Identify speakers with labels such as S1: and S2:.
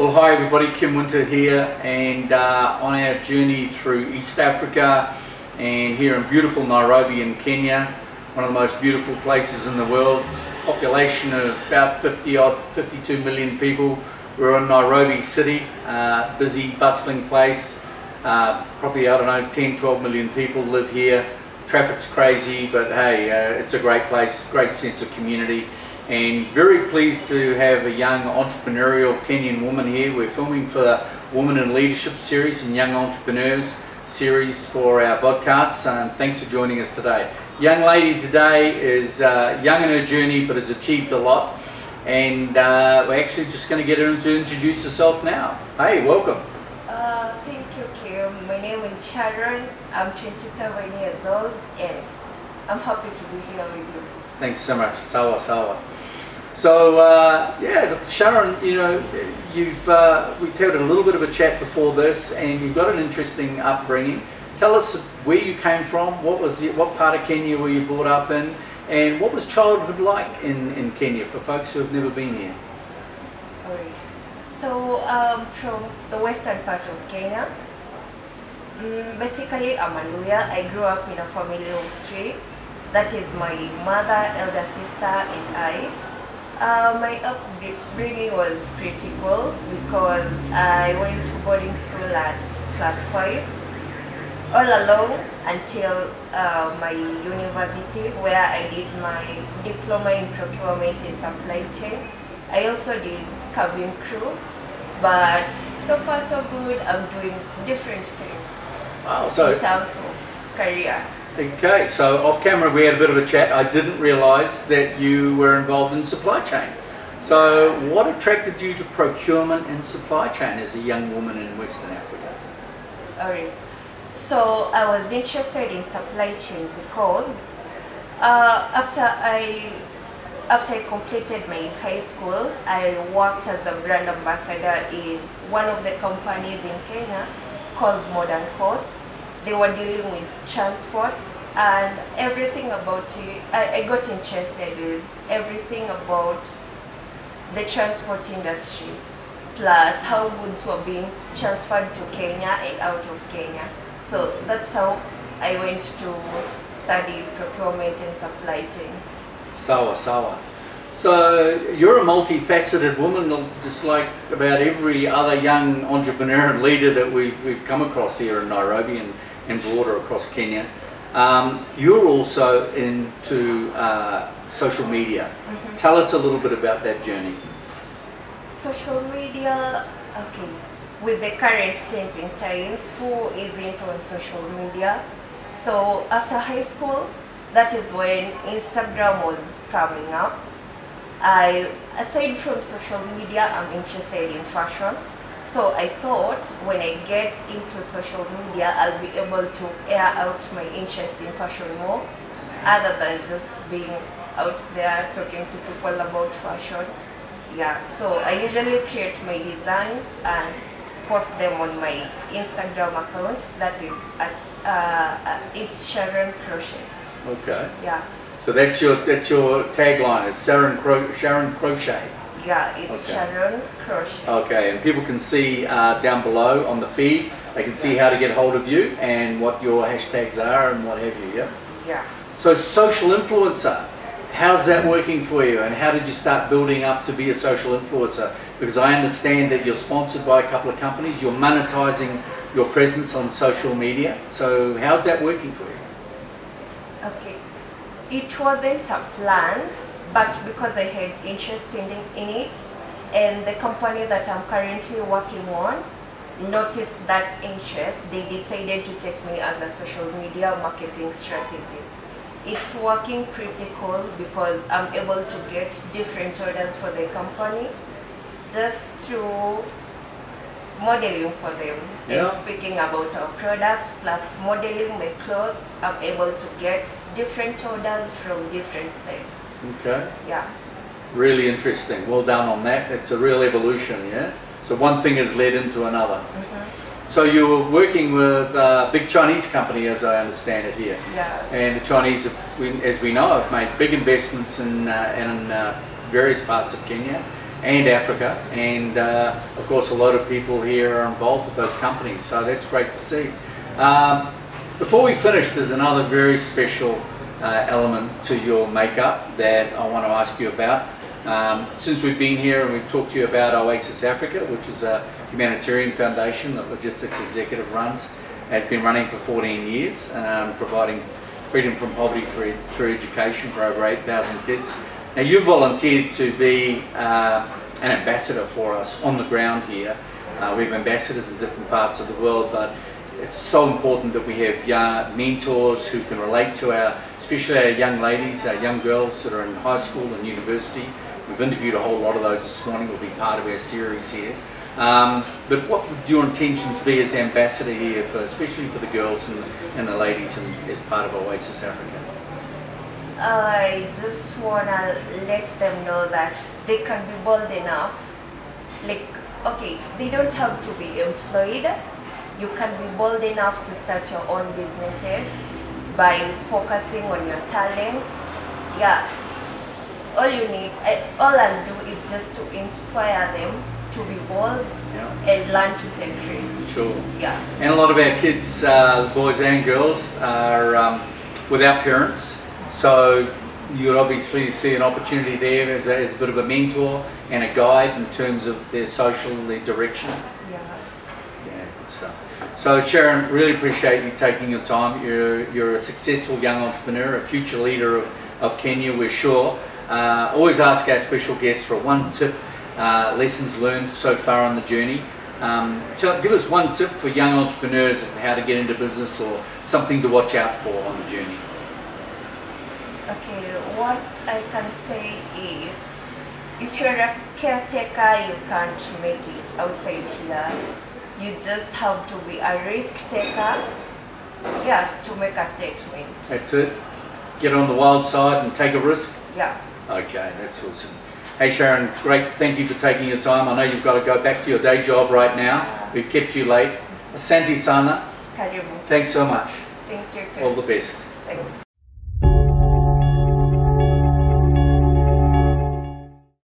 S1: Well, hi everybody, Kim Winter here, and uh, on our journey through East Africa and here in beautiful Nairobi in Kenya, one of the most beautiful places in the world, population of about 50 odd, 52 million people. We're in Nairobi City, uh, busy, bustling place. Uh, probably, I don't know, 10, 12 million people live here. Traffic's crazy, but hey, uh, it's a great place, great sense of community and very pleased to have a young entrepreneurial Kenyan woman here. We're filming for the Women in Leadership series and Young Entrepreneurs series for our podcast. Um, thanks for joining us today. Young lady today is uh, young in her journey but has achieved a lot, and uh, we're actually just going to get her to introduce herself now. Hey, welcome.
S2: Uh, thank you, Kim. My name is Sharon. I'm 27 years old and I'm happy to be here with you.
S1: Thanks so much. Sawa, sawa. So uh, yeah, Dr. Sharon, you know, you've uh, we've had a little bit of a chat before this, and you've got an interesting upbringing. Tell us where you came from. What was the, what part of Kenya were you brought up in, and what was childhood like in, in Kenya for folks who have never been here?
S2: So um, from the western part of Kenya, mm, basically I'm a Luya. I grew up in a family of three. That is my mother, elder sister, and I. Uh, my upbringing was pretty cool because I went to boarding school at class 5 all alone until uh, my university where I did my diploma in procurement and supply chain. I also did cabin crew, but so far so good. I'm doing different things
S1: Wow. So
S2: in terms of
S1: okay, so off camera we had a bit of a chat. I didn't realise that you were involved in supply chain. So what attracted you to procurement and supply chain as a young woman in Western Africa?
S2: Alright. So I was interested in supply chain because uh, after I after I completed my high school, I worked as a brand ambassador in one of the companies in Kenya called Modern Coast. They were dealing with transport and everything about it. I, I got interested with everything about the transport industry, plus how goods were being transferred to Kenya and out of Kenya. So that's how I went to study procurement and supply chain.
S1: Sawa, sawa. So you're a multifaceted woman, just like about every other young entrepreneur and leader that we've, we've come across here in Nairobi and, and broader across Kenya. Um, you're also into uh, social media. Tell us a little bit about that journey.
S2: Social media, okay. With the current changing times, who isn't on social media? So after high school, that is when Instagram was coming up. I, aside from social media, I'm interested in fashion. So I thought when I get into social media, I'll be able to air out my interest in fashion more, other than just being out there talking to people about fashion. Yeah, so I usually create my designs and post them on my Instagram account. That is at uh, uh, it's Sharon Crochet.
S1: Okay.
S2: Yeah,
S1: So that's your that's your tagline is Sharon, Cro- Sharon Crochet.
S2: Yeah, it's
S1: Okay.
S2: Sharon Crochet.
S1: Okay, and people can see uh, down below on the feed, they can see how to get hold of you and what your hashtags are and what have you, yeah?
S2: Yeah.
S1: So social influencer, how's that working for you and how did you start building up to be a social influencer? Because I understand that you're sponsored by a couple of companies, you're monetizing your presence on social media. So how's that working for you?
S2: Okay. It wasn't a plan, but because I had interest in, in it, and the company that I'm currently working on noticed that interest, they decided to take me as a social media marketing strategist. It's working pretty cool because I'm able to get different orders for the company just through modeling for them
S1: Yeah.
S2: and speaking about our products plus modeling my clothes i'm able to get different orders from different states
S1: Okay.
S2: yeah
S1: Really interesting. Well done on that. It's a real evolution, yeah? So one thing has led into another. So you were working with a big Chinese company, as I understand it here.
S2: yeah
S1: And the Chinese, have- as we know, have made big investments in, uh, in uh, various parts of Kenya. and Africa, and uh, of course, a lot of people here are involved with those companies. So that's great to see. Um, before we finish, there's another very special uh, element to your makeup that I want to ask you about. Um, since we've been here and we've talked to you about Oasis Africa, which is a humanitarian foundation that Logistics Executive runs, has been running for 14 years, um, providing freedom from poverty through, education for over 8,000 kids. Now, you volunteered to be uh, an ambassador for us on the ground here. Uh, we have ambassadors in different parts of the world, but it's so important that we have young mentors who can relate to our, especially our young ladies, our young girls that are in high school and university. We've interviewed a whole lot of those this morning, will be part of our series here. Um, but what would your intentions be as ambassador here, for, especially for the girls and, and the ladies and as part of Oasis Africa?
S2: I just wanna let them know that they can be bold enough. Like, okay, they don't have to be employed. You can be bold enough to start your own businesses by focusing on your talents. Yeah, all you need, I, all I'll do is just to inspire them to be bold
S1: Yeah,
S2: and learn to take risks.
S1: sure.
S2: Yeah,
S1: And a lot of our kids, uh, boys and girls, are um, without parents. So you would obviously see an opportunity there as a, as a bit of a mentor and a guide in terms of their social their direction.
S2: yeah.
S1: Stuff. So Sharon, really appreciate you taking your time. You're, you're a successful young entrepreneur, a future leader of, of Kenya, we're sure. Uh, always ask our special guests for one tip, uh, lessons learned so far on the journey. Um, tell, give us one tip for young entrepreneurs of how to get into business or something to watch out for on the journey.
S2: Okay, what I can say is if you're a caretaker, you can't make it outside here. You just have to be a risk taker, yeah, to make a statement.
S1: That's it. Get on the wild side and take a risk.
S2: Yeah.
S1: Okay, that's awesome. Hey Sharon, great. Thank you for taking your time. I know you've got to go back to your day job right now. We've kept you late. Asante Sana,
S2: Karibu.
S1: thanks so much.
S2: Thank you too.
S1: All the best.
S2: Thank you.